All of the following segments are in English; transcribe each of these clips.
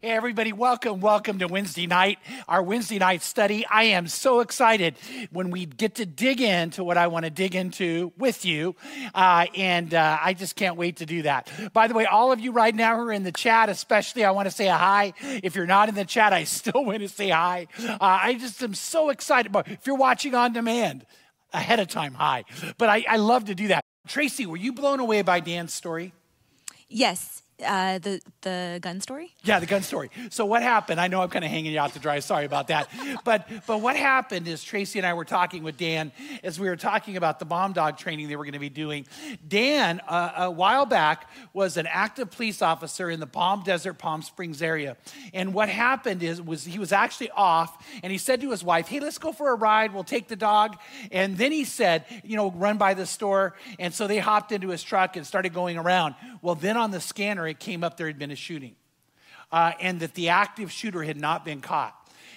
Hey, everybody, welcome. Welcome to Wednesday night, our Wednesday night study. I am so excited when we get to dig into what I want to dig into with you. Uh, and uh, I just can't wait to do that. By the way, all of you right now who are in the chat, especially, I want to say a hi. If you're not in the chat, I still want to say hi. Uh, I just am so excited. But if you're watching on demand, ahead of time, hi. But I, I love to do that. Tracy, were you blown away by Dan's story? Yes. Uh, the the gun story. Yeah, the gun story. So what happened? I know I'm kind of hanging you out to dry. Sorry about that. but but what happened is Tracy and I were talking with Dan as we were talking about the bomb dog training they were going to be doing. Dan, uh, a while back, was an active police officer in the Palm Desert, Palm Springs area. And what happened is was he was actually off, and he said to his wife, "Hey, let's go for a ride. We'll take the dog." And then he said, "You know, run by the store." And so they hopped into his truck and started going around. Well, then on the scanner it came up there had been a shooting uh, and that the active shooter had not been caught.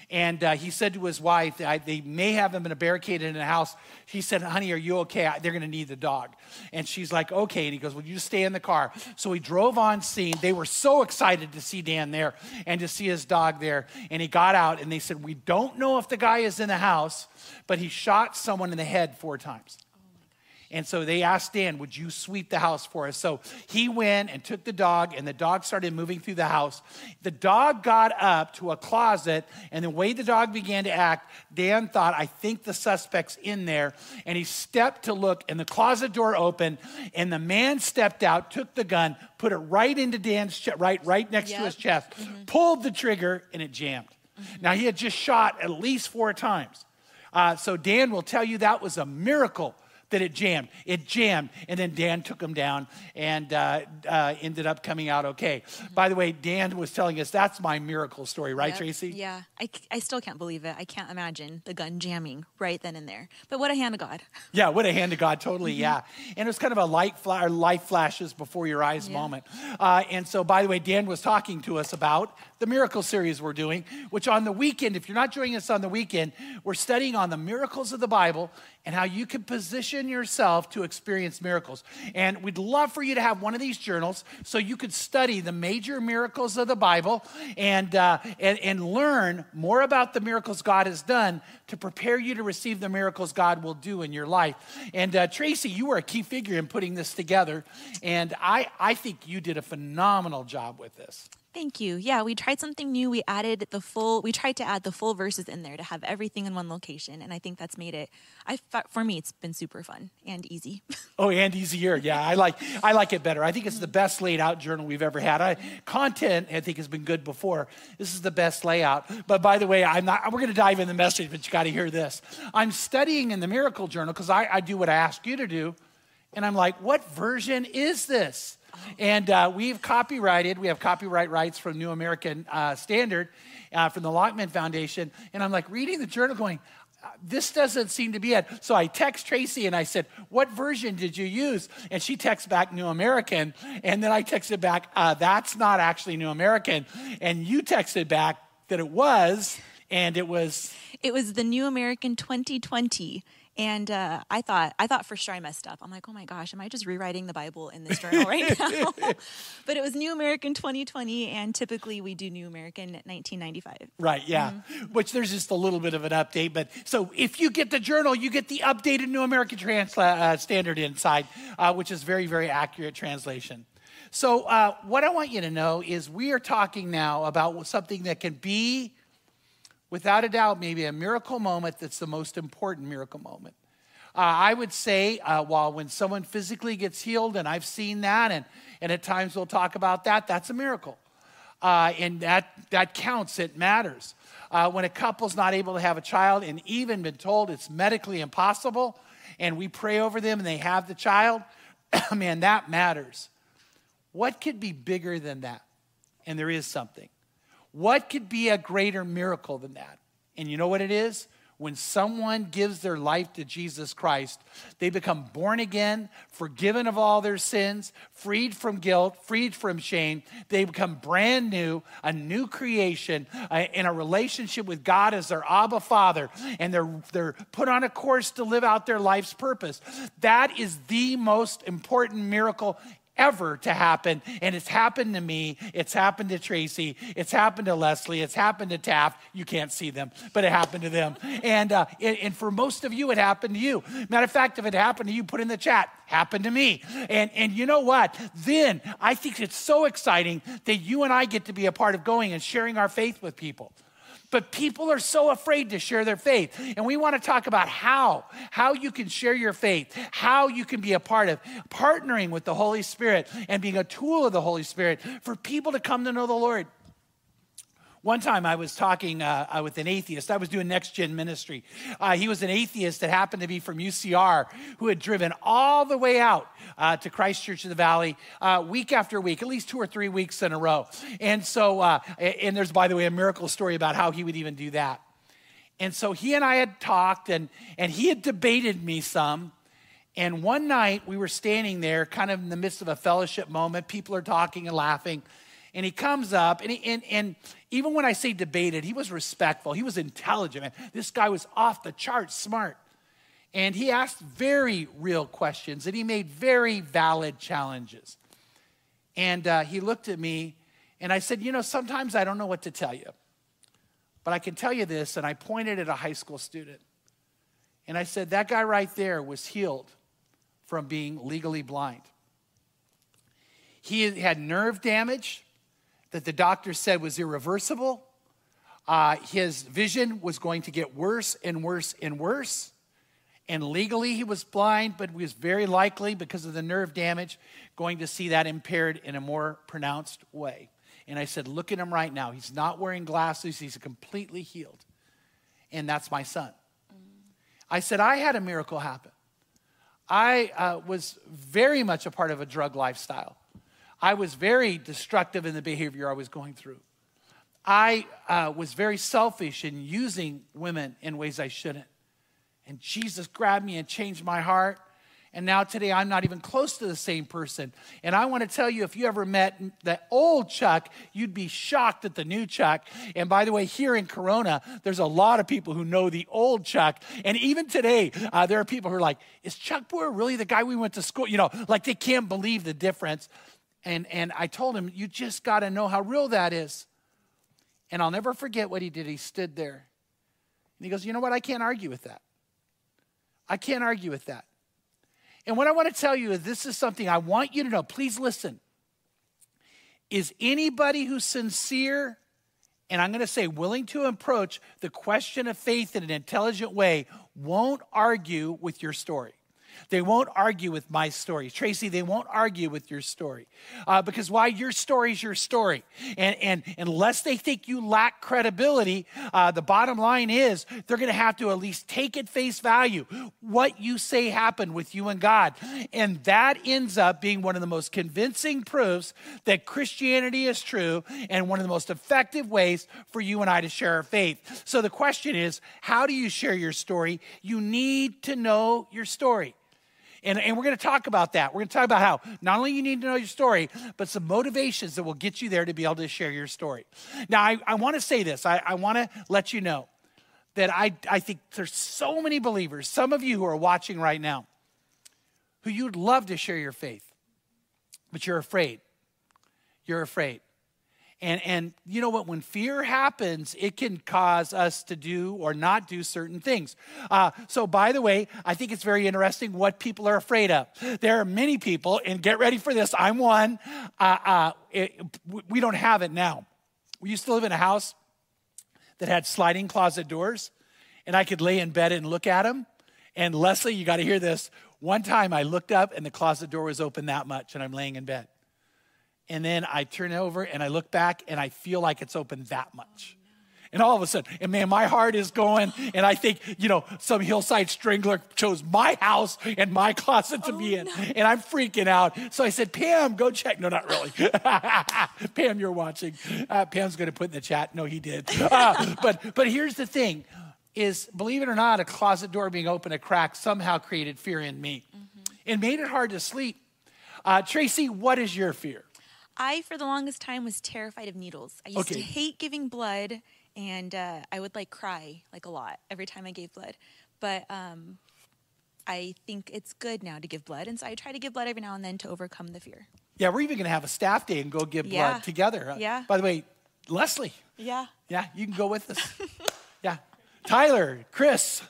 And uh, he said to his wife, they may have him in a barricaded in a house. He said, Honey, are you okay? They're going to need the dog. And she's like, Okay. And he goes, Well, you just stay in the car. So he drove on scene. They were so excited to see Dan there and to see his dog there. And he got out and they said, We don't know if the guy is in the house, but he shot someone in the head four times. And so they asked Dan, Would you sweep the house for us? So he went and took the dog, and the dog started moving through the house. The dog got up to a closet, and the way the dog began to act, Dan thought, I think the suspect's in there. And he stepped to look, and the closet door opened, and the man stepped out, took the gun, put it right into Dan's chest, right, right next yep. to his chest, mm-hmm. pulled the trigger, and it jammed. Mm-hmm. Now, he had just shot at least four times. Uh, so Dan will tell you that was a miracle that it jammed. It jammed, and then Dan took him down and uh, uh, ended up coming out okay. Mm-hmm. By the way, Dan was telling us that's my miracle story, right, yep. Tracy? Yeah, I, I still can't believe it. I can't imagine the gun jamming right then and there. But what a hand of God. Yeah, what a hand of God, totally, mm-hmm. yeah. And it was kind of a light fla- life flashes before your eyes yeah. moment. Uh, and so, by the way, Dan was talking to us about the miracle series we're doing, which on the weekend, if you're not joining us on the weekend, we're studying on the miracles of the Bible and how you can position yourself to experience miracles. And we'd love for you to have one of these journals so you could study the major miracles of the Bible and, uh, and, and learn more about the miracles God has done to prepare you to receive the miracles God will do in your life. And uh, Tracy, you were a key figure in putting this together, and I, I think you did a phenomenal job with this. Thank you. Yeah, we tried something new. We added the full, we tried to add the full verses in there to have everything in one location. And I think that's made it, I for me, it's been super fun and easy. Oh, and easier. Yeah, I like, I like it better. I think it's the best laid out journal we've ever had. I, content, I think, has been good before. This is the best layout. But by the way, I'm not, we're going to dive in the message, but you got to hear this. I'm studying in the Miracle Journal because I, I do what I ask you to do. And I'm like, what version is this? And uh, we've copyrighted, we have copyright rights from New American uh, Standard uh, from the Lockman Foundation. And I'm like reading the journal going, uh, this doesn't seem to be it. So I text Tracy and I said, What version did you use? And she texts back New American. And then I texted back, uh, That's not actually New American. And you texted back that it was, and it was. It was the New American 2020. And uh, I thought, I thought for sure I messed up. I'm like, oh my gosh, am I just rewriting the Bible in this journal right now? but it was New American 2020, and typically we do New American 1995. Right, yeah. Mm-hmm. Which there's just a little bit of an update. But so if you get the journal, you get the updated New American Transla- uh, Standard inside, uh, which is very, very accurate translation. So uh, what I want you to know is we are talking now about something that can be without a doubt, maybe a miracle moment that's the most important miracle moment. Uh, I would say, uh, while when someone physically gets healed, and I've seen that, and, and at times we'll talk about that, that's a miracle. Uh, and that, that counts, it matters. Uh, when a couple's not able to have a child and even been told it's medically impossible, and we pray over them and they have the child, man, that matters. What could be bigger than that? And there is something. What could be a greater miracle than that? And you know what it is? When someone gives their life to Jesus Christ, they become born again, forgiven of all their sins, freed from guilt, freed from shame. They become brand new, a new creation uh, in a relationship with God as their Abba Father, and they're, they're put on a course to live out their life's purpose. That is the most important miracle ever to happen. And it's happened to me. It's happened to Tracy. It's happened to Leslie. It's happened to Taft. You can't see them, but it happened to them. And, uh, and, and for most of you, it happened to you. Matter of fact, if it happened to you, put in the chat, happened to me. And, and you know what? Then I think it's so exciting that you and I get to be a part of going and sharing our faith with people. But people are so afraid to share their faith. And we want to talk about how, how you can share your faith, how you can be a part of partnering with the Holy Spirit and being a tool of the Holy Spirit for people to come to know the Lord. One time I was talking uh, with an atheist. I was doing next gen ministry. Uh, he was an atheist that happened to be from UCR who had driven all the way out uh, to Christ Church of the Valley uh, week after week, at least two or three weeks in a row. And so, uh, and there's, by the way, a miracle story about how he would even do that. And so he and I had talked, and, and he had debated me some. And one night we were standing there, kind of in the midst of a fellowship moment. People are talking and laughing. And he comes up, and, he, and, and even when I say debated, he was respectful. He was intelligent. Man. This guy was off the charts smart. And he asked very real questions, and he made very valid challenges. And uh, he looked at me, and I said, You know, sometimes I don't know what to tell you. But I can tell you this, and I pointed at a high school student. And I said, That guy right there was healed from being legally blind. He had nerve damage that the doctor said was irreversible. Uh, his vision was going to get worse and worse and worse. And legally, he was blind, but he was very likely, because of the nerve damage, going to see that impaired in a more pronounced way. And I said, Look at him right now. He's not wearing glasses, he's completely healed. And that's my son. I said, I had a miracle happen. I uh, was very much a part of a drug lifestyle. I was very destructive in the behavior I was going through. I uh, was very selfish in using women in ways I shouldn't. And Jesus grabbed me and changed my heart. And now today I'm not even close to the same person. And I want to tell you if you ever met the old Chuck, you'd be shocked at the new Chuck. And by the way, here in Corona, there's a lot of people who know the old Chuck. And even today, uh, there are people who are like, is Chuck Booher really the guy we went to school? You know, like they can't believe the difference. And, and I told him, You just got to know how real that is. And I'll never forget what he did. He stood there. And he goes, You know what? I can't argue with that. I can't argue with that. And what I want to tell you is this is something I want you to know. Please listen. Is anybody who's sincere, and I'm going to say willing to approach the question of faith in an intelligent way, won't argue with your story? They won't argue with my story. Tracy, they won't argue with your story. Uh, because why? Your story is your story. And, and unless they think you lack credibility, uh, the bottom line is they're going to have to at least take at face value what you say happened with you and God. And that ends up being one of the most convincing proofs that Christianity is true and one of the most effective ways for you and I to share our faith. So the question is how do you share your story? You need to know your story. And, and we're going to talk about that. We're going to talk about how not only you need to know your story, but some motivations that will get you there to be able to share your story. Now, I, I want to say this. I, I want to let you know that I, I think there's so many believers, some of you who are watching right now, who you'd love to share your faith, but you're afraid. You're afraid. And, and you know what? When fear happens, it can cause us to do or not do certain things. Uh, so, by the way, I think it's very interesting what people are afraid of. There are many people, and get ready for this. I'm one. Uh, uh, it, we don't have it now. We used to live in a house that had sliding closet doors, and I could lay in bed and look at them. And Leslie, you got to hear this. One time I looked up, and the closet door was open that much, and I'm laying in bed and then I turn over and I look back and I feel like it's open that much. And all of a sudden, and man, my heart is going, and I think, you know, some hillside strangler chose my house and my closet to oh, be in. No. And I'm freaking out. So I said, Pam, go check. No, not really. Pam, you're watching. Uh, Pam's going to put in the chat. No, he did. Uh, but, but here's the thing is, believe it or not, a closet door being open a crack somehow created fear in me. Mm-hmm. It made it hard to sleep. Uh, Tracy, what is your fear? I, for the longest time, was terrified of needles. I used okay. to hate giving blood, and uh, I would like cry like a lot every time I gave blood. But um, I think it's good now to give blood, and so I try to give blood every now and then to overcome the fear. Yeah, we're even going to have a staff day and go give Yeah. blood together. Yeah. By the way, Leslie, Yeah. yeah, you can go with us. yeah. Tyler, Chris,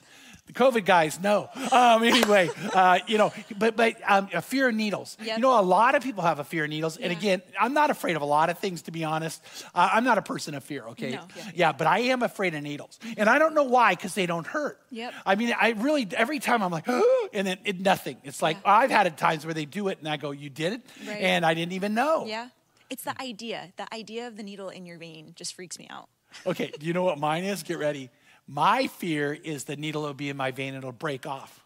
the COVID guys, no. Um, anyway, uh, you know, but but um, a fear of needles. Yep. You know, a lot of people have a fear of needles. And again, I'm not afraid of a lot of things, to be honest. Uh, I'm not a person of fear, okay? No, yeah. yeah, but I am afraid of needles. And I don't know why, because they don't hurt. Yep. I mean, I really, every time I'm like, and then it, nothing. It's like, Yeah. I've had it times where they do it and I go, you did it? Right. And I didn't even know. Yeah. It's the idea. The idea of the needle in your vein just freaks me out. Okay, do you know what mine is? Get ready. My fear is the needle will be in my vein and it'll break off.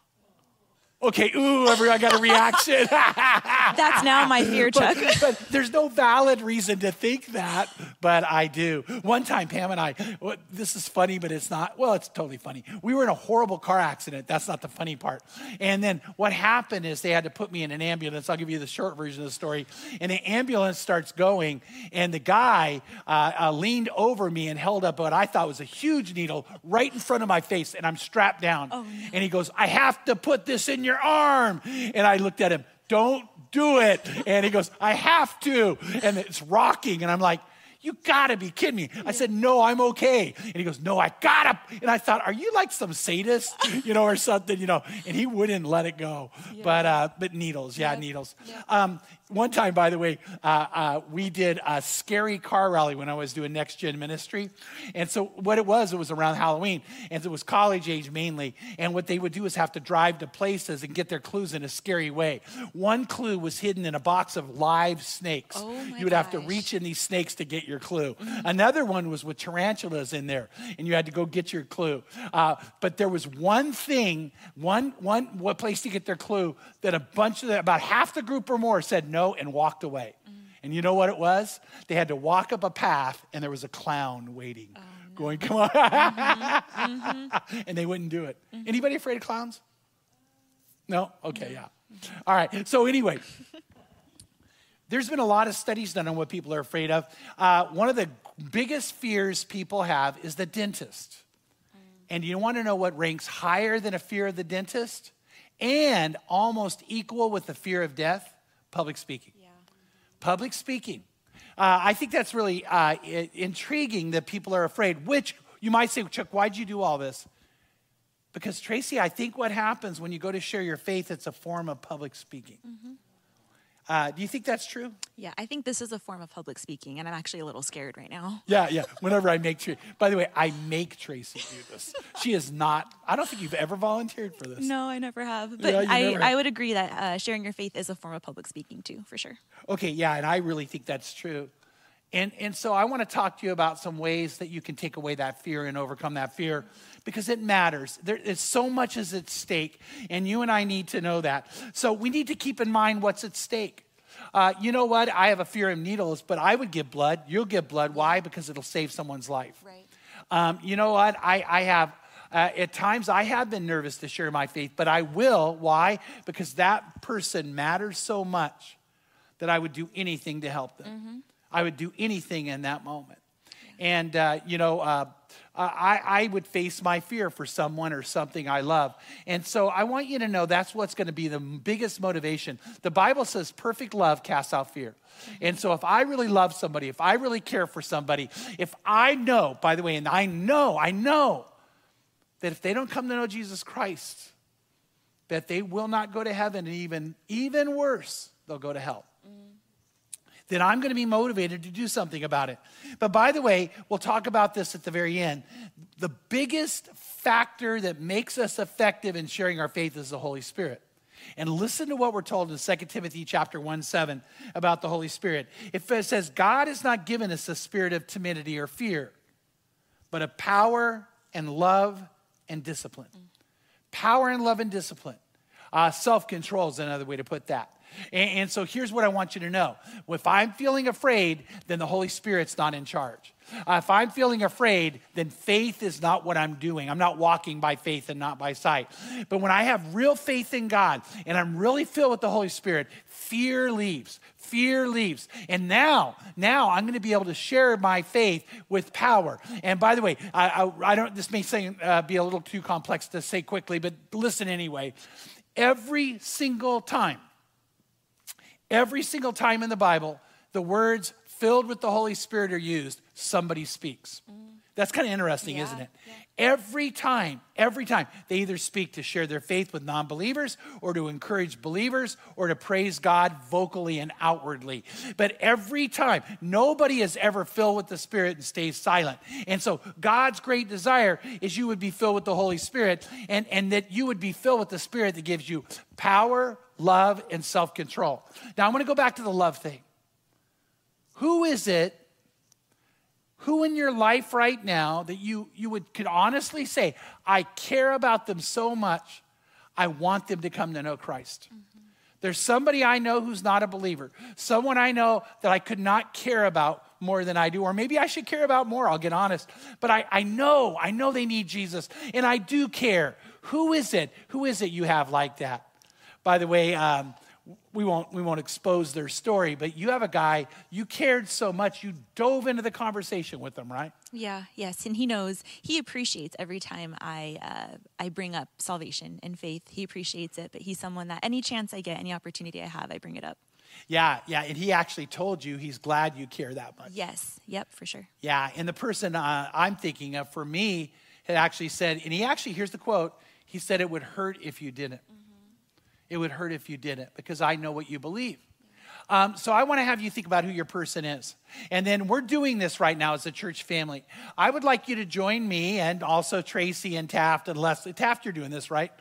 Okay, ooh, everyone got a reaction. That's now my fear, Chuck. but, but there's no valid reason to think that, but I do. One time, Pam and I, well, this is funny, but it's not, well, it's totally funny. We were in a horrible car accident. That's not the funny part. And then what happened is they had to put me in an ambulance. I'll give you the short version of the story. And the ambulance starts going, and the guy uh, uh, leaned over me and held up what I thought was a huge needle right in front of my face, and I'm strapped down. Oh, no. And he goes, I have to put this in your arm. And I looked at him, don't do it. And he goes, I have to. And it's rocking. And I'm like, you gotta be kidding me. I said, no, I'm okay. And he goes, no, I gotta. And I thought, are you like some sadist, you know, or something, you know? And he wouldn't let it go. But, uh, but needles, yeah, Yep. needles. Yep. Um, one time, by the way, uh, uh, we did a scary car rally when I was doing Next Gen Ministry. And so, what it was, it was around Halloween. And it was college age mainly. And what they would do is have to drive to places and get their clues in a scary way. One clue was hidden in a box of live snakes. Oh, you would have to reach in these snakes to get your clue. Another one was with tarantulas in there, and you had to go get your clue. Uh, but there was one thing, one, one what place to get their clue that a bunch of the, about half the group or more said no and walked away. And you know what it was? They had to walk up a path, and there was a clown waiting, oh, going, "Come on!" Mm-hmm, mm-hmm. and they wouldn't do it. Mm-hmm. Anybody afraid of clowns? No? Okay, yeah. All right. So anyway, there's been a lot of studies done on what people are afraid of. Uh, one of the biggest fears people have is the dentist. And you want to know what ranks higher than a fear of the dentist and almost equal with the fear of death? Public speaking. Yeah. Public speaking. Uh, I think that's really uh, i- intriguing that people are afraid, which you might say, Chuck, why'd you do all this? Because, Tracy, I think what happens when you go to share your faith, it's a form of public speaking. Uh, do you think that's true? Yeah, I think this is a form of public speaking, and I'm actually a little scared right now. Yeah, yeah. Whenever I make Tracy, by the way, I make Tracy do this. She is not. I don't think you've ever volunteered for this. No, I never have. But Yeah, I, have. I would agree that uh, sharing your faith is a form of public speaking too, for sure. Okay, yeah, and I really think that's true. And, and so I want to talk to you about some ways that you can take away that fear and overcome that fear because it matters. There is so much is at stake, and you and I need to know that. So we need to keep in mind what's at stake. Uh, you know what? I have a fear of needles, but I would give blood. You'll give blood. Why? Because it'll save someone's life. Right. Um, you know what? I, I have, uh, at times, I have been nervous to share my faith, but I will. Why? Because that person matters so much that I would do anything to help them. I would do anything in that moment. And, uh, you know, uh, I, I would face my fear for someone or something I love. And so I want you to know that's what's going to be the biggest motivation. The Bible says perfect love casts out fear. And so if I really love somebody, if I really care for somebody, if I know, by the way, and I know, I know that if they don't come to know Jesus Christ, that they will not go to heaven and even, even worse, they'll go to hell then I'm going to be motivated to do something about it. But by the way, we'll talk about this at the very end. The biggest factor that makes us effective in sharing our faith is the Holy Spirit. And listen to what we're told in 2 Timothy chapter 1 7 about the Holy Spirit. It says, God has not given us a spirit of timidity or fear, but of power and love and discipline. Power and love and discipline. Uh, Self control is another way to put that. And, and so here's what I want you to know. If I'm feeling afraid, then the Holy Spirit's not in charge. Uh, if I'm feeling afraid, then faith is not what I'm doing. I'm not walking by faith and not by sight. But when I have real faith in God and I'm really filled with the Holy Spirit, fear leaves. Fear leaves. And now, now I'm going to be able to share my faith with power. And by the way, I, I, I don't, this may say, uh, be a little too complex to say quickly, but listen anyway. Every single time Every single time in the Bible, the words filled with the Holy Spirit are used, somebody speaks. That's kind of interesting, Yeah, isn't it? yeah. Every time, every time, they either speak to share their faith with non believers or to encourage believers or to praise God vocally and outwardly. But every time, nobody is ever filled with the Spirit and stays silent. And so, God's great desire is you would be filled with the Holy Spirit and, and that you would be filled with the Spirit that gives you power, love, and self control. Now, I'm going to go back to the love thing. Who is it who in your life right now that you, you would could honestly say, I care about them so much, I want them to come to know Christ? Mm-hmm. There's somebody I know who's not a believer, someone I know that I could not care about more than I do, or maybe I should care about more, I'll get honest. But I, I know, I know they need Jesus, and I do care. Who is it? Who is it you have like that? By the way, um, we won't we won't expose their story, but you have a guy you cared so much you dove into the conversation with them, right? Yeah, yes, and he knows. He appreciates every time I uh, I bring up salvation and faith. He appreciates it, but he's someone that any chance I get, any opportunity I have, I bring it up. Yeah, yeah, and he actually told you he's glad you care that much. Yes, yep, for sure. Yeah, and the person uh, I'm thinking of for me had actually said, and he actually here's the quote. He said it would hurt if you didn't. It would hurt if you didn't because I know what you believe. Um, so I want to have you think about who your person is. And then we're doing this right now as a church family. I would like you to join me and also Tracy and Taft and Leslie. Taft, you're doing this, right?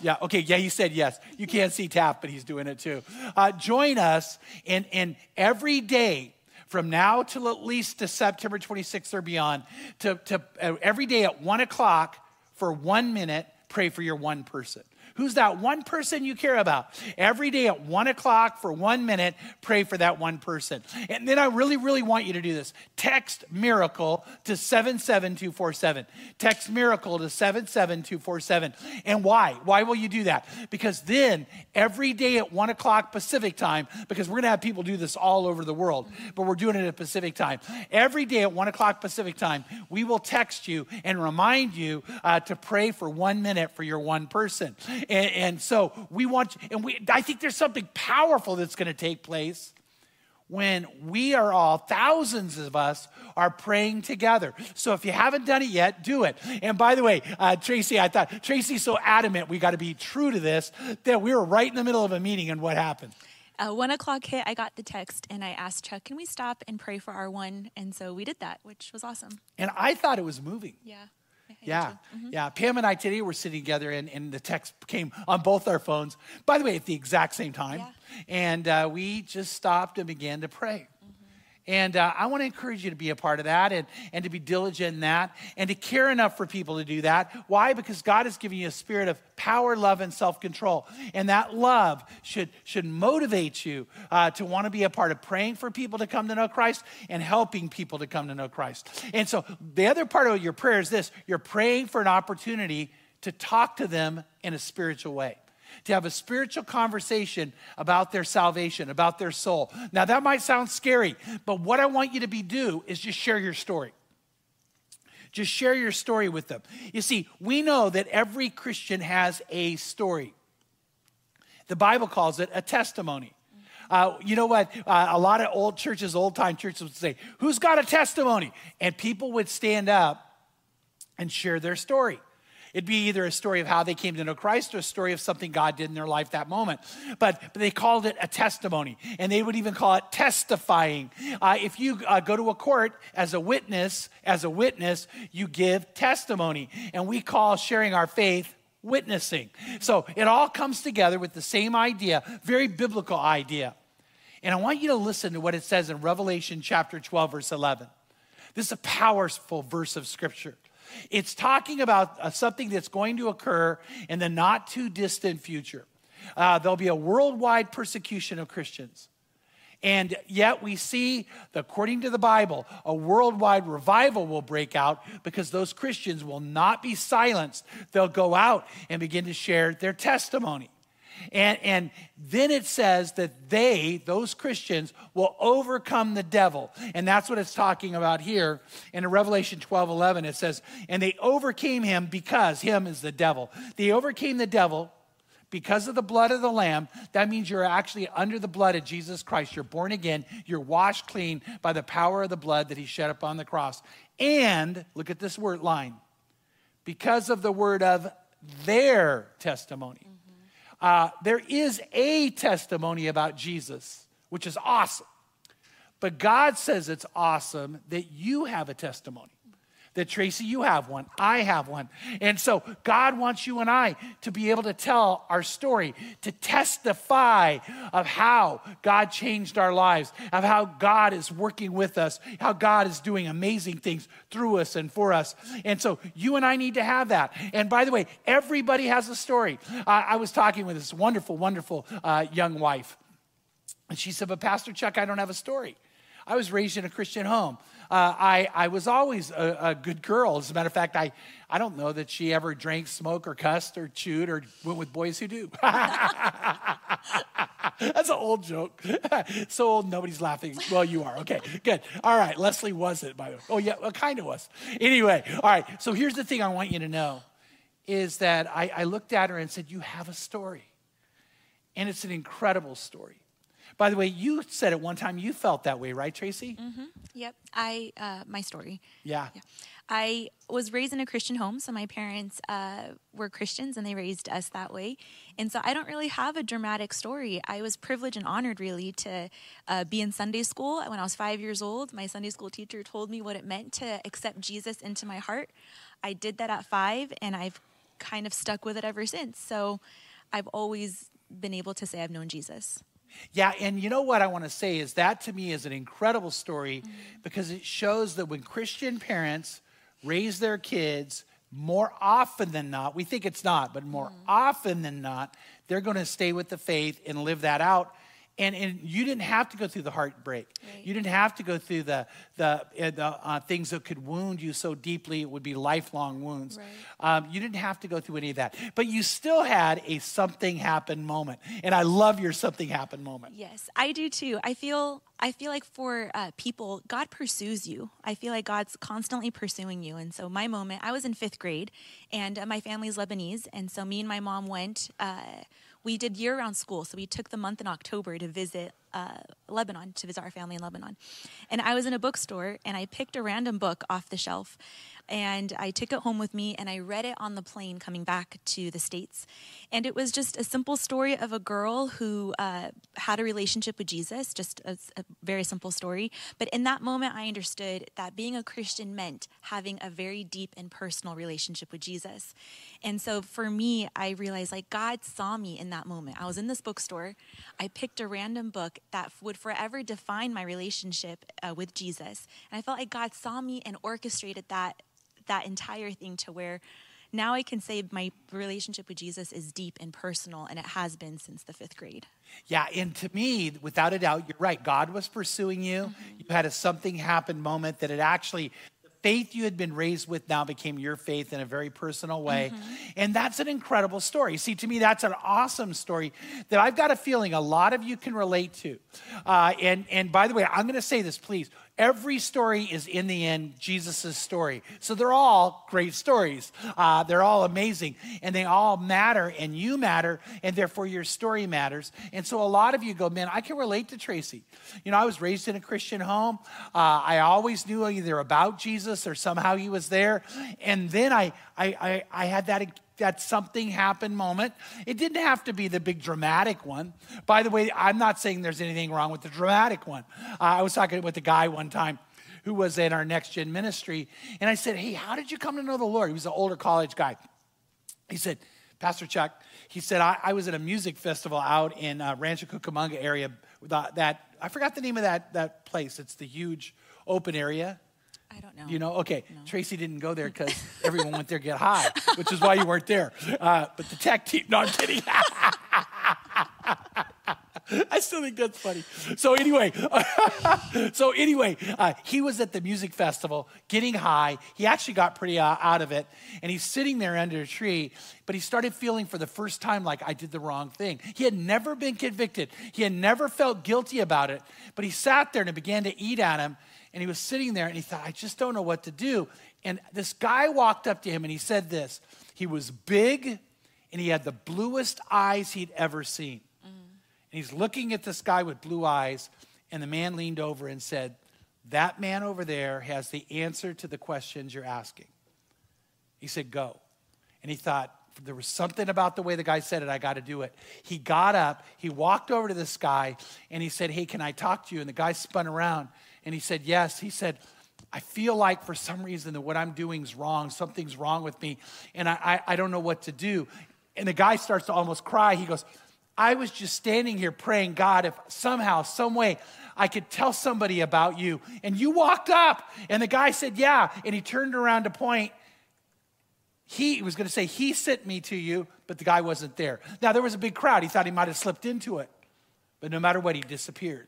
Yeah, okay, yeah, he said yes. You can't see Taft, but he's doing it too. Uh, join us in, in every day from now till at least to September 26th or beyond, to, to uh, every day at one o'clock for one minute, pray for your one person. Who's that one person you care about? Every day at one o'clock for one minute, pray for that one person. And then I really, really want you to do this. Text miracle to 77247. Text miracle to 77247. And why? Why will you do that? Because then every day at one o'clock Pacific time, because we're going to have people do this all over the world, but we're doing it at Pacific time. Every day at one o'clock Pacific time, we will text you and remind you uh, to pray for one minute for your one person. And, and so we want, and we, I think there's something powerful that's going to take place when we are all, thousands of us, are praying together. So if you haven't done it yet, do it. And by the way, uh, Tracy, I thought Tracy's so adamant we got to be true to this that we were right in the middle of a meeting and what happened? Uh, one o'clock hit, I got the text and I asked Chuck, can we stop and pray for our one? And so we did that, which was awesome. And I thought it was moving. Yeah. Yeah, yeah. Pam and I today were sitting together, and, and the text came on both our phones. By the way, at the exact same time, Yeah. and uh, we just stopped and began to pray. And uh, I want to encourage you to be a part of that and, and to be diligent in that and to care enough for people to do that. Why? Because God has given you a spirit of power, love, and self control. And that love should, should motivate you uh, to want to be a part of praying for people to come to know Christ and helping people to come to know Christ. And so the other part of your prayer is this you're praying for an opportunity to talk to them in a spiritual way to have a spiritual conversation about their salvation, about their soul. Now, that might sound scary, but what I want you to be do is just share your story. Just share your story with them. You see, we know that every Christian has a story. The Bible calls it a testimony. Uh, you know what? Uh, a lot of old churches, old time churches would say, Who's got a testimony? And people would stand up and share their story. It'd be either a story of how they came to know Christ or a story of something God did in their life that moment. But, but they called it a testimony, and they would even call it testifying. Uh, if you uh, go to a court as a witness, as a witness, you give testimony, and we call sharing our faith witnessing. So it all comes together with the same idea, very biblical idea. And I want you to listen to what it says in Revelation chapter 12, verse 11. This is a powerful verse of scripture. It's talking about uh, something that's going to occur in the not too distant future. Uh, there'll be a worldwide persecution of Christians. And yet we see, according to the Bible, a worldwide revival will break out because those Christians will not be silenced. They'll go out and begin to share their testimony. And, and then it says that they, those Christians, will overcome the devil. And that's what it's talking about here. in Revelation 12 11, it says, And they overcame him because, him is the devil. They overcame the devil because of the blood of the Lamb, that means you're actually under the blood of Jesus Christ. You're born again. You're washed clean by the power of the blood that he shed upon the cross. And, look at this word line, because of the word of their testimony. Uh, there is a testimony about Jesus, which is awesome. But God says it's awesome that you have a testimony that Tracy, you have one, I have one. And so God wants you and I to be able to tell our story, to testify of how God changed our lives, of how God is working with us, how God is doing amazing things through us and for us. And so you and I need to have that. And by the way, everybody has a story. I was talking with this wonderful, wonderful uh, young wife. And she said, But Pastor Chuck, I don't have a story. I was raised in a Christian home uh, I, I was always a, a, good girl. As a matter of fact, I, I don't know that she ever drank, smoked, or cussed, or chewed, or went with boys who do. That's an old joke. so old, nobody's laughing. Well, you are. Okay, good. All right, Leslie wasn't, by the way. Oh, yeah, well, kind of was. Anyway, all right, so here's the thing I want you to know is that I, I looked at her and said, You have a story. And it's an incredible story. By the way, you said at one time you felt that way, right, Tracy? Mm-hmm. Yep. I uh, my story. Yeah. yeah. I was raised in a Christian home, so my parents uh, were Christians and they raised us that way. And so I don't really have a dramatic story. I was privileged and honored, really, to uh, be in Sunday school. When I was five years old, my Sunday school teacher told me what it meant to accept Jesus into my heart. I did that at five, and I've kind of stuck with it ever since. So I've always been able to say I've known Jesus. Yeah, and you know what I want to say is that to me is an incredible story mm-hmm. because it shows that when Christian parents raise their kids, more often than not, we think it's not, but more mm-hmm. often than not, they're going to stay with the faith and live that out and, and you didn't have to go through the heartbreak. Right. You didn't have to go through the, the, uh, the uh, things that could wound you so deeply, it would be lifelong wounds. Right. Um, you didn't have to go through any of that. But you still had a something happen moment. And I love your something happen moment. Yes, I do too. I feel, I feel like for uh, people, God pursues you. I feel like God's constantly pursuing you. And so my moment, I was in fifth grade, and uh, my family's Lebanese. And so me and my mom went uh, we did year round school. So we took the month in October to visit uh, Lebanon, to visit our family in Lebanon. And I was in a bookstore and I picked a random book off the shelf and I took it home with me and I read it on the plane coming back to the States. And it was just a simple story of a girl who uh, had a relationship with Jesus, just a, a, very simple story. But in that moment, I understood that being a Christian meant having a very deep and personal relationship with Jesus. And so for me, I realized like God saw me in that moment. I was in this bookstore, I picked a random book that would forever define my relationship uh, with Jesus. And I felt like God saw me and orchestrated that that entire thing to where now I can say my relationship with Jesus is deep and personal, and it has been since the fifth grade. Yeah, and to me, without a doubt, you're right. God was pursuing you. Mm-hmm. You had a something happen moment that it actually the faith you had been raised with now became your faith in a very personal way. Mm-hmm. And that's an incredible story. See, to me, that's an awesome story that I've got a feeling a lot of you can relate to. Uh, and, and by the way, I'm going to say this, please. Every story is in the end Jesus' story. So they're all great stories. Uh, they're all amazing and they all matter and you matter and therefore your story matters. And so a lot of you go, man, I can relate to Tracy. You know, I was raised in a Christian home. Uh, I always knew either about Jesus or somehow he was there. And then I, I, I, I had that that something happened moment. It didn't have to be the big dramatic one. By the way, I'm not saying there's anything wrong with the dramatic one. Uh, I was talking with a guy one time who was in our next gen ministry, and I said, Hey, how did you come to know the Lord? He was an older college guy. He said, Pastor Chuck, he said, I, I was at a music festival out in uh, Rancho Cucamonga area. That, that I forgot the name of that, that place. It's the huge open area. I don't know. You know, okay. No. Tracy didn't go there because everyone went there to get high, which is why you weren't there. Uh, but the tech team, no, I'm kidding. I still think that's funny. So anyway, so anyway, uh, he was at the music festival getting high. He actually got pretty uh, out of it, and he's sitting there under a tree. But he started feeling for the first time like I did the wrong thing. He had never been convicted. He had never felt guilty about it. But he sat there and it began to eat at him and he was sitting there and he thought, I just don't know what to do. And this guy walked up to him and he said this. He was big and he had the bluest eyes he'd ever seen. Mm. And he's looking at this guy with blue eyes, and the man leaned over and said, That man over there has the answer to the questions you're asking. He said, Go. And he thought, there was something about the way the guy said it, I got to do it. He got up, he walked over to this guy, and he said, Hey, can I talk to you? And the guy spun around and he said, Yes. He said, I feel like for some reason that what I'm doing is wrong. Something's wrong with me, and I, I, I don't know what to do. And the guy starts to almost cry. He goes, I was just standing here praying, God, if somehow, some way, I could tell somebody about you. And you walked up, and the guy said, Yeah. And he turned around to point. He was going to say, He sent me to you, but the guy wasn't there. Now, there was a big crowd. He thought he might have slipped into it. But no matter what, he disappeared.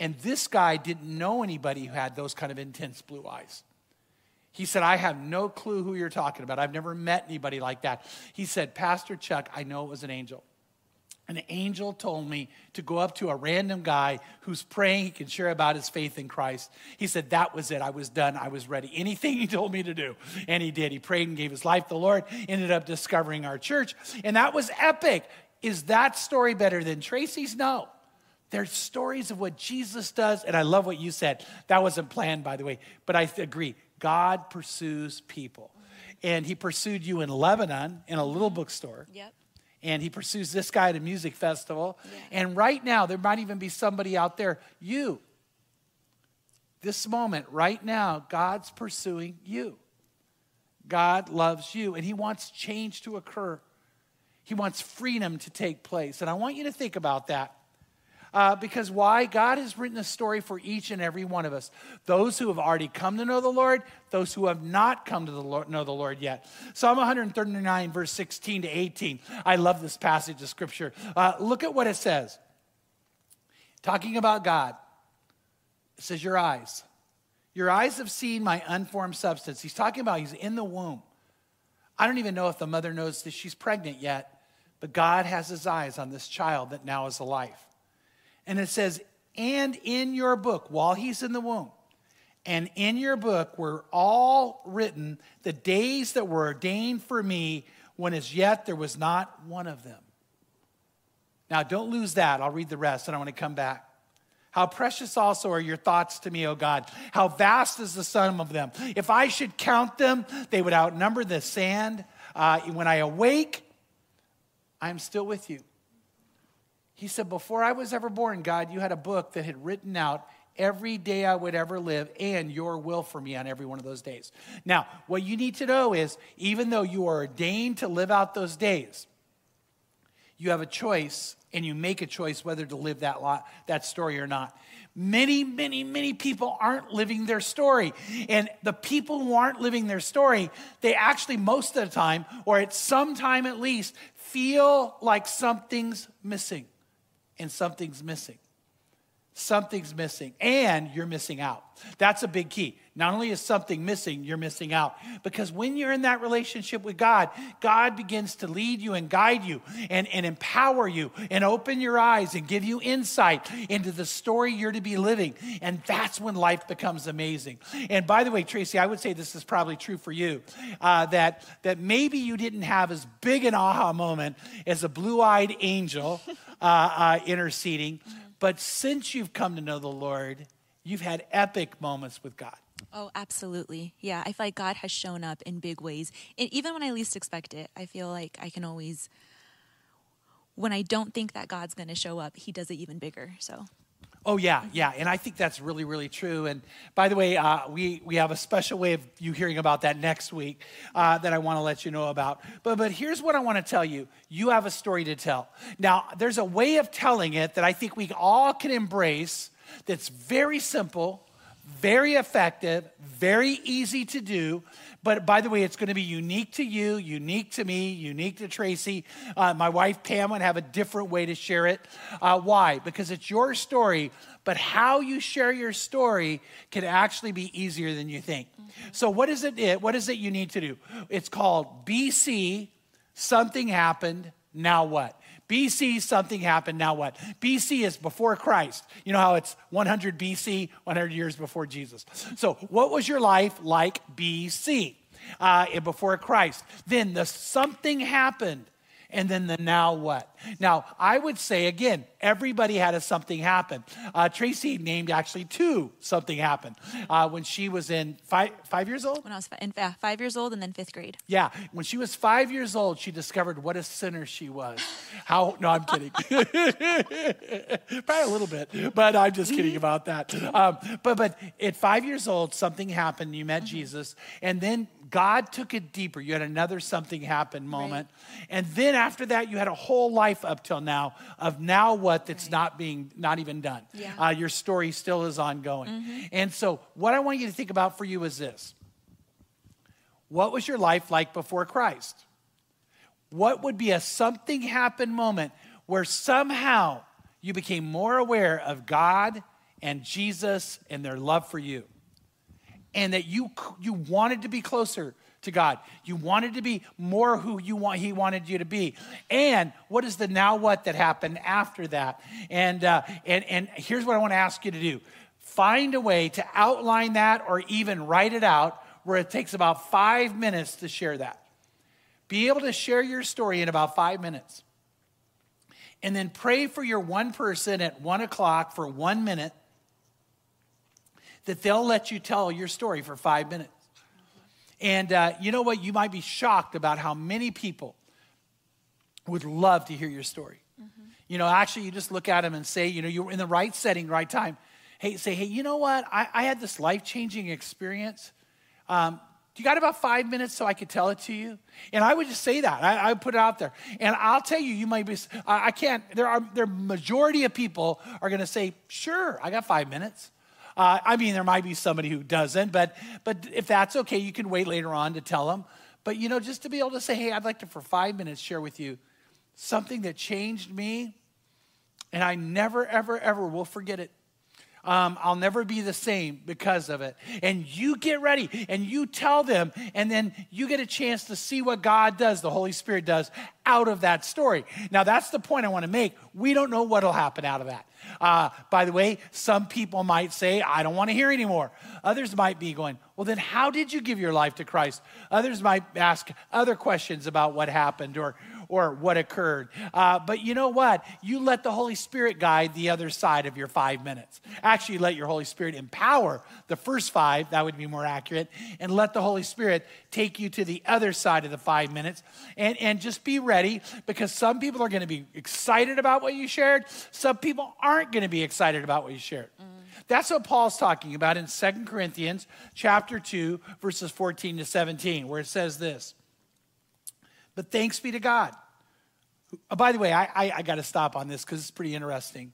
And this guy didn't know anybody who had those kind of intense blue eyes. He said, I have no clue who you're talking about. I've never met anybody like that. He said, Pastor Chuck, I know it was an angel. An angel told me to go up to a random guy who's praying he can share about his faith in Christ. He said, That was it. I was done. I was ready. Anything he told me to do. And he did. He prayed and gave his life to the Lord, ended up discovering our church. And that was epic. Is that story better than Tracy's? No. There's stories of what Jesus does. And I love what you said. That wasn't planned, by the way, but I agree. God pursues people. And he pursued you in Lebanon in a little mm-hmm. bookstore. Yep. And he pursues this guy at a music festival. Yeah. And right now, there might even be somebody out there, you. This moment, right now, God's pursuing you. God loves you, and he wants change to occur. He wants freedom to take place. And I want you to think about that. Uh, because why? God has written a story for each and every one of us. Those who have already come to know the Lord, those who have not come to the Lord, know the Lord yet. Psalm 139, verse 16 to 18. I love this passage of scripture. Uh, look at what it says. Talking about God, it says, Your eyes. Your eyes have seen my unformed substance. He's talking about he's in the womb. I don't even know if the mother knows that she's pregnant yet, but God has his eyes on this child that now is alive. And it says, and in your book, while he's in the womb, and in your book were all written the days that were ordained for me when as yet there was not one of them. Now, don't lose that. I'll read the rest and I want to come back. How precious also are your thoughts to me, O God. How vast is the sum of them. If I should count them, they would outnumber the sand. Uh, when I awake, I am still with you. He said, Before I was ever born, God, you had a book that had written out every day I would ever live and your will for me on every one of those days. Now, what you need to know is even though you are ordained to live out those days, you have a choice and you make a choice whether to live that, lot, that story or not. Many, many, many people aren't living their story. And the people who aren't living their story, they actually, most of the time, or at some time at least, feel like something's missing and something's missing. Something's missing, and you're missing out. That's a big key. Not only is something missing, you're missing out. Because when you're in that relationship with God, God begins to lead you and guide you and, and empower you and open your eyes and give you insight into the story you're to be living. And that's when life becomes amazing. And by the way, Tracy, I would say this is probably true for you uh, that, that maybe you didn't have as big an aha moment as a blue eyed angel uh, uh, interceding. But since you've come to know the Lord, you've had epic moments with God. Oh, absolutely. Yeah, I feel like God has shown up in big ways. And even when I least expect it, I feel like I can always, when I don't think that God's going to show up, He does it even bigger. So Oh yeah, yeah, and I think that's really, really true. And by the way, uh, we we have a special way of you hearing about that next week uh, that I want to let you know about. But but here's what I want to tell you: you have a story to tell. Now, there's a way of telling it that I think we all can embrace. That's very simple, very effective, very easy to do. But by the way, it's going to be unique to you, unique to me, unique to Tracy. Uh, my wife Pam would have a different way to share it. Uh, why? Because it's your story, but how you share your story can actually be easier than you think. Mm-hmm. So, what is it? What is it you need to do? It's called BC. Something happened. Now what? BC, something happened. Now what? BC is before Christ. You know how it's 100 BC, 100 years before Jesus. So, what was your life like BC, uh, before Christ? Then the something happened. And then the now what. Now, I would say again, everybody had a something happen. Uh, Tracy named actually two something happened uh, when she was in five, five years old. When I was in fa- five years old and then fifth grade. Yeah, when she was five years old, she discovered what a sinner she was. How? No, I'm kidding. Probably a little bit, but I'm just kidding about that. Um, but but at five years old, something happened. You met Jesus, and then God took it deeper. You had another something happen moment, and then after that, you had a whole life up till now of now what that's Right. not being not even done. Yeah. Uh, your story still is ongoing, and so what I want you to think about for you is this. What was your life like before Christ? What would be a something happen moment where somehow you became more aware of God and Jesus and their love for you? And that you, you wanted to be closer to God. You wanted to be more who you want, He wanted you to be. And what is the now what that happened after that? And, uh, and, and here's what I want to ask you to do find a way to outline that or even write it out where it takes about five minutes to share that. Be able to share your story in about five minutes. And then pray for your one person at one o'clock for one minute that they'll let you tell your story for five minutes. And uh, you know what? You might be shocked about how many people would love to hear your story. You know, actually, you just look at them and say, you know, you were in the right setting, right time. Hey, say, hey, you know what? I, I had this life changing experience. Um, do you got about five minutes so I could tell it to you? And I would just say that. I, I would put it out there. And I'll tell you, you might be, I, I can't, there are, there majority of people are going to say, sure, I got five minutes. Uh, I mean, there might be somebody who doesn't, but, but if that's okay, you can wait later on to tell them. But, you know, just to be able to say, hey, I'd like to, for five minutes, share with you something that changed me, and I never, ever, ever will forget it. Um, I'll never be the same because of it. And you get ready and you tell them, and then you get a chance to see what God does, the Holy Spirit does out of that story. Now, that's the point I want to make. We don't know what will happen out of that. Uh, by the way, some people might say, I don't want to hear anymore. Others might be going, Well, then how did you give your life to Christ? Others might ask other questions about what happened or, or what occurred. Uh, but you know what? You let the Holy Spirit guide the other side of your five minutes. Actually, let your Holy Spirit empower the first five, that would be more accurate, and let the Holy Spirit take you to the other side of the five minutes. And, and just be ready because some people are going to be excited about what you shared, some people aren't going to be excited about what you shared. That's what Paul's talking about in 2 Corinthians chapter 2 verses 14 to 17 where it says this. But thanks be to God. Oh, by the way, I, I, I got to stop on this because it's pretty interesting.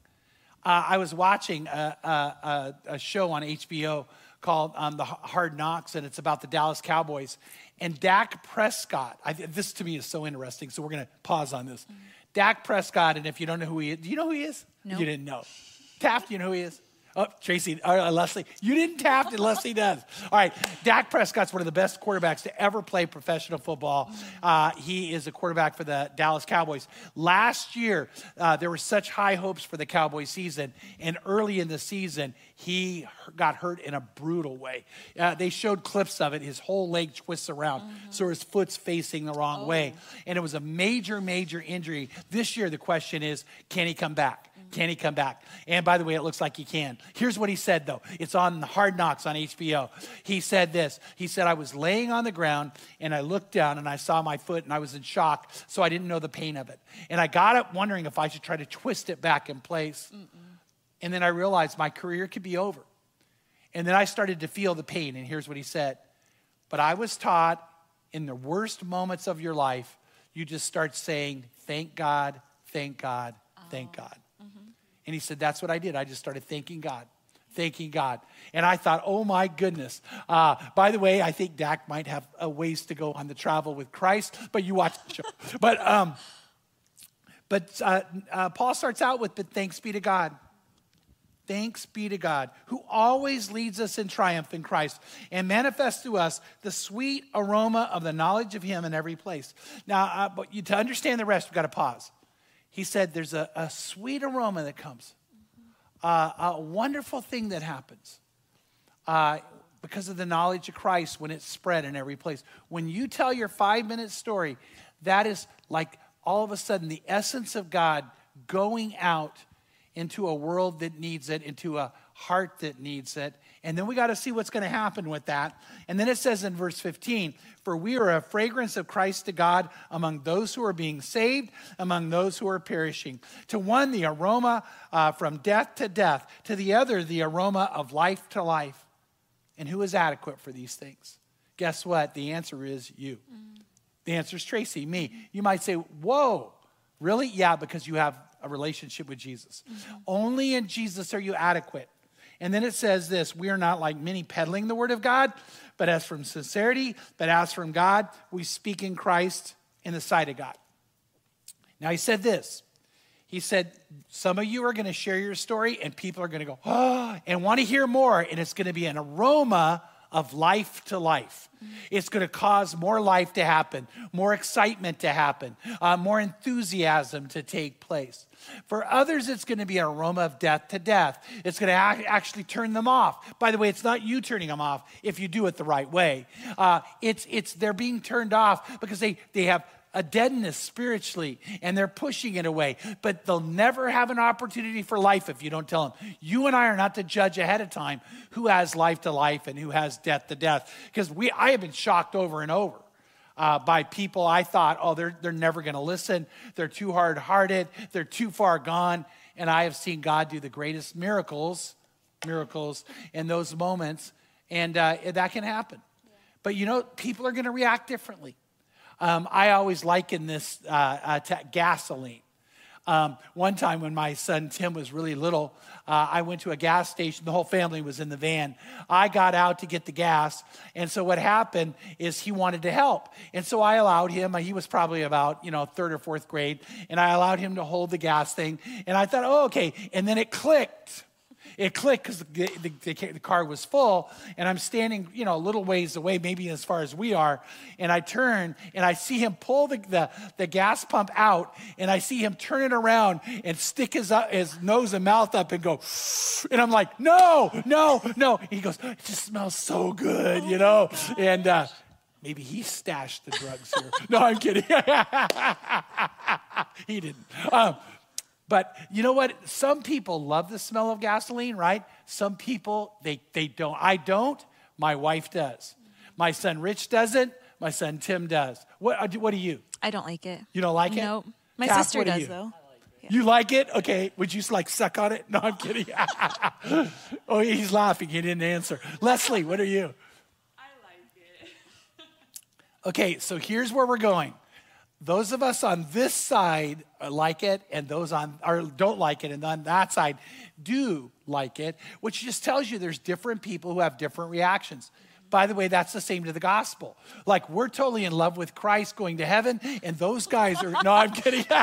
Uh, I was watching a, a, a, a show on HBO called um, The Hard Knocks, and it's about the Dallas Cowboys. And Dak Prescott, I, this to me is so interesting, so we're going to pause on this. Dak Prescott, and if you don't know who he is, do you know who he is? No. You didn't know. Taft, you know who he is? Oh, Tracy, uh, Leslie, you didn't tap it, Leslie does. All right, Dak Prescott's one of the best quarterbacks to ever play professional football. Uh, he is a quarterback for the Dallas Cowboys. Last year, uh, there were such high hopes for the Cowboy season, and early in the season, he got hurt in a brutal way. Uh, they showed clips of it. His whole leg twists around, so his foot's facing the wrong way. And it was a major, major injury. This year, the question is can he come back? Can he come back? And by the way, it looks like he can. Here's what he said, though. It's on the Hard Knocks on HBO. He said this He said, I was laying on the ground and I looked down and I saw my foot and I was in shock, so I didn't know the pain of it. And I got up wondering if I should try to twist it back in place. And then I realized my career could be over. And then I started to feel the pain. And here's what he said But I was taught in the worst moments of your life, you just start saying, Thank God, thank God, thank God. And he said, That's what I did. I just started thanking God, thanking God. And I thought, Oh my goodness. Uh, by the way, I think Dak might have a ways to go on the travel with Christ, but you watch the show. But, um, but uh, uh, Paul starts out with, But thanks be to God. Thanks be to God, who always leads us in triumph in Christ and manifests to us the sweet aroma of the knowledge of Him in every place. Now, uh, but you, to understand the rest, we've got to pause. He said there's a, a sweet aroma that comes, uh, a wonderful thing that happens uh, because of the knowledge of Christ when it's spread in every place. When you tell your five minute story, that is like all of a sudden the essence of God going out into a world that needs it, into a heart that needs it. And then we got to see what's going to happen with that. And then it says in verse 15, For we are a fragrance of Christ to God among those who are being saved, among those who are perishing. To one, the aroma uh, from death to death, to the other, the aroma of life to life. And who is adequate for these things? Guess what? The answer is you. Mm. The answer is Tracy, me. You might say, Whoa, really? Yeah, because you have a relationship with Jesus. Mm-hmm. Only in Jesus are you adequate. And then it says this we are not like many peddling the word of God, but as from sincerity, but as from God, we speak in Christ in the sight of God. Now, he said this. He said, Some of you are going to share your story, and people are going to go, oh, and want to hear more, and it's going to be an aroma of life to life. It's going to cause more life to happen, more excitement to happen, uh, more enthusiasm to take place. For others, it's going to be an aroma of death to death. It's going to actually turn them off. By the way, it's not you turning them off if you do it the right way. Uh, it's, it's they're being turned off because they, they have a deadness spiritually and they're pushing it away. But they'll never have an opportunity for life if you don't tell them. You and I are not to judge ahead of time who has life to life and who has death to death. Because we I have been shocked over and over. Uh, by people I thought, oh, they're, they're never going to listen. They're too hard hearted. They're too far gone. And I have seen God do the greatest miracles, miracles in those moments. And uh, that can happen. But you know, people are going to react differently. Um, I always liken this uh, uh, to gasoline. Um, one time when my son Tim was really little, uh, I went to a gas station. The whole family was in the van. I got out to get the gas. And so what happened is he wanted to help. And so I allowed him, he was probably about, you know, third or fourth grade, and I allowed him to hold the gas thing. And I thought, oh, okay. And then it clicked it clicked because the, the, the, car was full, and I'm standing, you know, a little ways away, maybe as far as we are, and I turn and I see him pull the, the, the gas pump out, and I see him turn it around and stick his, uh, his nose and mouth up and go, and I'm like, no, no, no. He goes, it just smells so good, you know, and uh, maybe he stashed the drugs here. no, I'm kidding. he didn't. Um, but you know what? Some people love the smell of gasoline, right? Some people, they, they don't. I don't. My wife does. My son Rich doesn't. My son Tim does. What, uh, what do you? I don't like it. You don't like it? Nope. My Kath, sister does, though. You like it? Okay. Would you like suck on it? No, I'm kidding. oh, he's laughing. He didn't answer. Leslie, what are you? I like it. okay, so here's where we're going those of us on this side like it and those on or don't like it and on that side do like it which just tells you there's different people who have different reactions. By the way that's the same to the gospel. Like we're totally in love with christ going to heaven and those guys are no i'm kidding.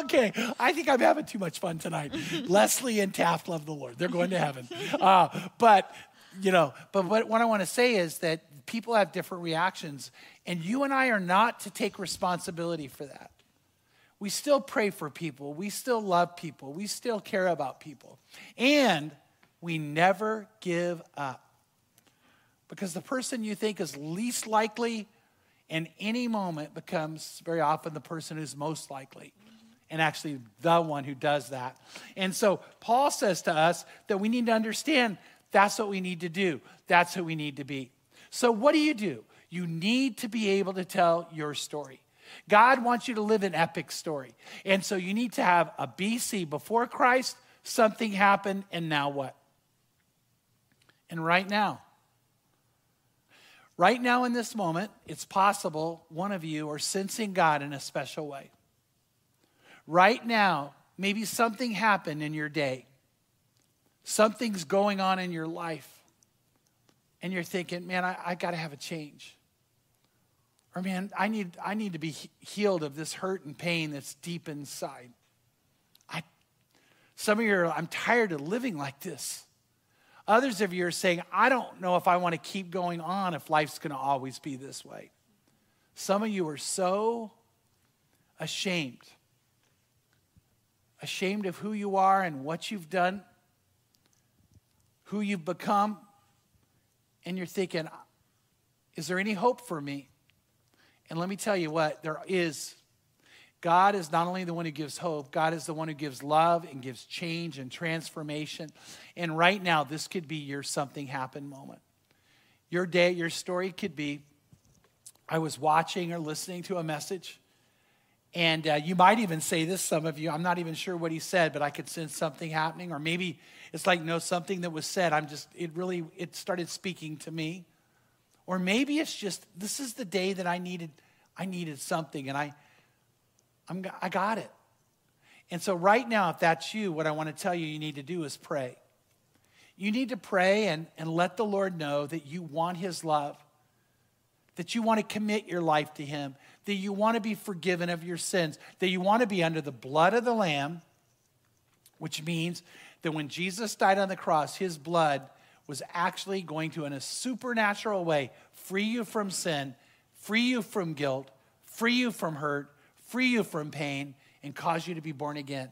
Okay i think i'm having too much fun tonight. Leslie and taft love the lord. They're going to heaven. Uh, but you know but what, what i want to say is that people have different reactions and you and I are not to take responsibility for that. We still pray for people. We still love people. We still care about people. And we never give up. Because the person you think is least likely in any moment becomes very often the person who's most likely and actually the one who does that. And so Paul says to us that we need to understand that's what we need to do, that's who we need to be. So, what do you do? You need to be able to tell your story. God wants you to live an epic story. And so you need to have a BC before Christ, something happened, and now what? And right now, right now in this moment, it's possible one of you are sensing God in a special way. Right now, maybe something happened in your day, something's going on in your life and you're thinking, man, I, I got to have a change. Or, man, I need, I need to be healed of this hurt and pain that's deep inside. I, some of you are, I'm tired of living like this. Others of you are saying, I don't know if I want to keep going on if life's going to always be this way. Some of you are so ashamed. Ashamed of who you are and what you've done, who you've become and you're thinking, is there any hope for me? And let me tell you what, there is. God is not only the one who gives hope, God is the one who gives love and gives change and transformation. And right now, this could be your something happened moment. Your day, your story could be I was watching or listening to a message, and uh, you might even say this, some of you. I'm not even sure what he said, but I could sense something happening. Or maybe it's like, no, something that was said. I'm just, it really, it started speaking to me. Or maybe it's just, this is the day that I needed, I needed something, and I, I'm, I got it. And so, right now, if that's you, what I want to tell you you need to do is pray. You need to pray and, and let the Lord know that you want His love, that you want to commit your life to Him, that you want to be forgiven of your sins, that you want to be under the blood of the Lamb, which means that when Jesus died on the cross, His blood was actually going to, in a supernatural way, free you from sin, free you from guilt, free you from hurt, free you from pain, and cause you to be born again.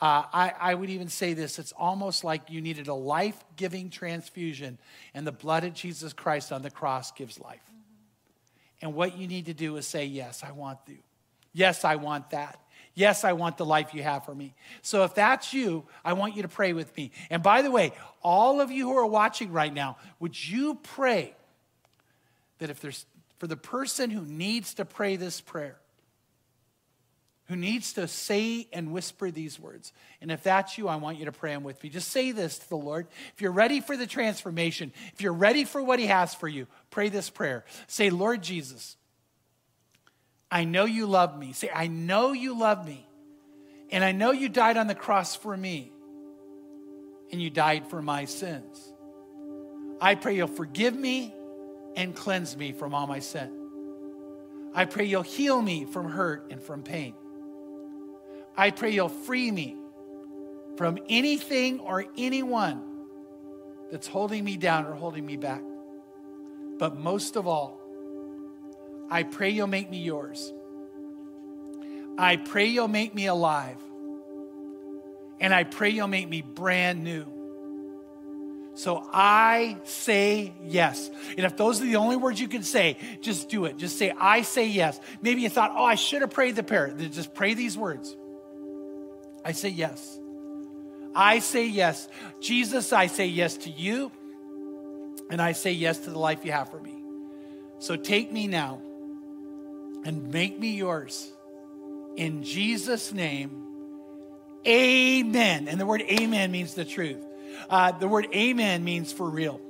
Uh, I, I, would even say this it's almost like you needed a life giving transfusion, and the blood of Jesus Christ on the cross gives life. And what you need to do is say, Yes, I want you. Yes, I want that. Yes, I want the life you have for me. So if that's you, I want you to pray with me. And by the way, all of you who are watching right now, would you pray that if there's for the person who needs to pray this prayer, who needs to say and whisper these words. And if that's you, I want you to pray them with me. Just say this to the Lord. If you're ready for the transformation, if you're ready for what He has for you, pray this prayer. Say, Lord Jesus, I know you love me. Say, I know you love me. And I know you died on the cross for me. And you died for my sins. I pray you'll forgive me and cleanse me from all my sin. I pray you'll heal me from hurt and from pain. I pray you'll free me from anything or anyone that's holding me down or holding me back. But most of all, I pray you'll make me yours. I pray you'll make me alive. And I pray you'll make me brand new. So I say yes. And if those are the only words you can say, just do it. Just say, I say yes. Maybe you thought, oh, I should have prayed the prayer. Just pray these words. I say yes. I say yes. Jesus, I say yes to you, and I say yes to the life you have for me. So take me now and make me yours. In Jesus' name, amen. And the word amen means the truth. Uh, the word amen means for real.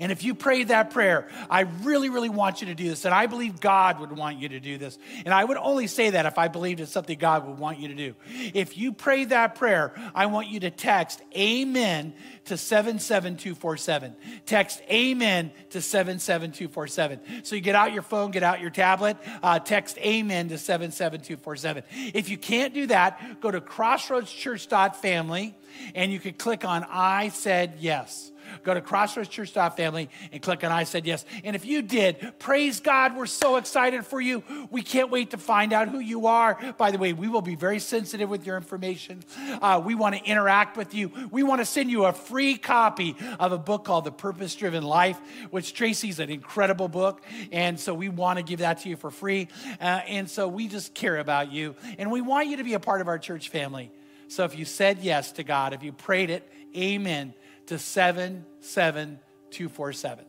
And if you prayed that prayer, I really, really want you to do this. And I believe God would want you to do this. And I would only say that if I believed it's something God would want you to do. If you prayed that prayer, I want you to text Amen to 77247. Text Amen to 77247. So you get out your phone, get out your tablet, uh, text Amen to 77247. If you can't do that, go to crossroadschurch.family and you can click on I said yes. Go to Crossroads Church family and click on I said yes. And if you did, praise God, we're so excited for you. We can't wait to find out who you are. By the way, we will be very sensitive with your information. Uh, we want to interact with you. We want to send you a free copy of a book called The Purpose Driven Life, which Tracy's an incredible book. And so we want to give that to you for free. Uh, and so we just care about you. And we want you to be a part of our church family. So if you said yes to God, if you prayed it, amen to 77247.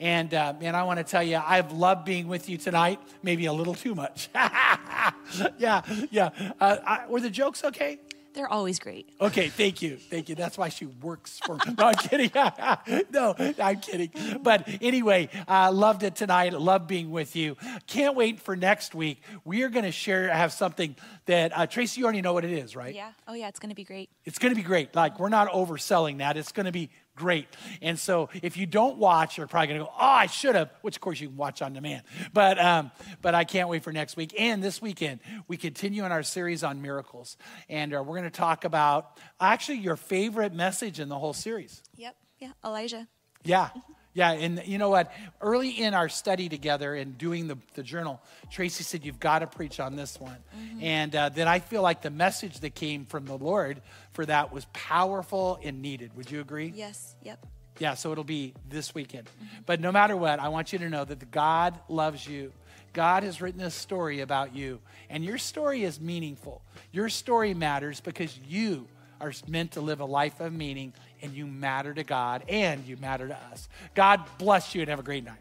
And uh, man, I want to tell you, I've loved being with you tonight, maybe a little too much. yeah, yeah. Uh, I, were the jokes okay? They're always great. Okay, thank you. Thank you. That's why she works for me. No, I'm kidding. no, I'm kidding. But anyway, I uh, loved it tonight. Love being with you. Can't wait for next week. We are going to share, have something that, uh, Tracy, you already know what it is, right? Yeah. Oh, yeah. It's going to be great. It's going to be great. Like, we're not overselling that. It's going to be great. And so if you don't watch, you're probably going to go, oh, I should have, which of course you can watch on demand. But, um, but I can't wait for next week. And this weekend, we continue in our series on miracles. And uh, we're going to talk about actually your favorite message in the whole series. Yep. Yeah. Elijah. Yeah. Yeah, and you know what? Early in our study together and doing the, the journal, Tracy said, You've got to preach on this one. Mm-hmm. And uh, then I feel like the message that came from the Lord for that was powerful and needed. Would you agree? Yes, yep. Yeah, so it'll be this weekend. Mm-hmm. But no matter what, I want you to know that God loves you. God has written a story about you, and your story is meaningful. Your story matters because you are meant to live a life of meaning, and you matter to God and you matter to us. God bless you and have a great night.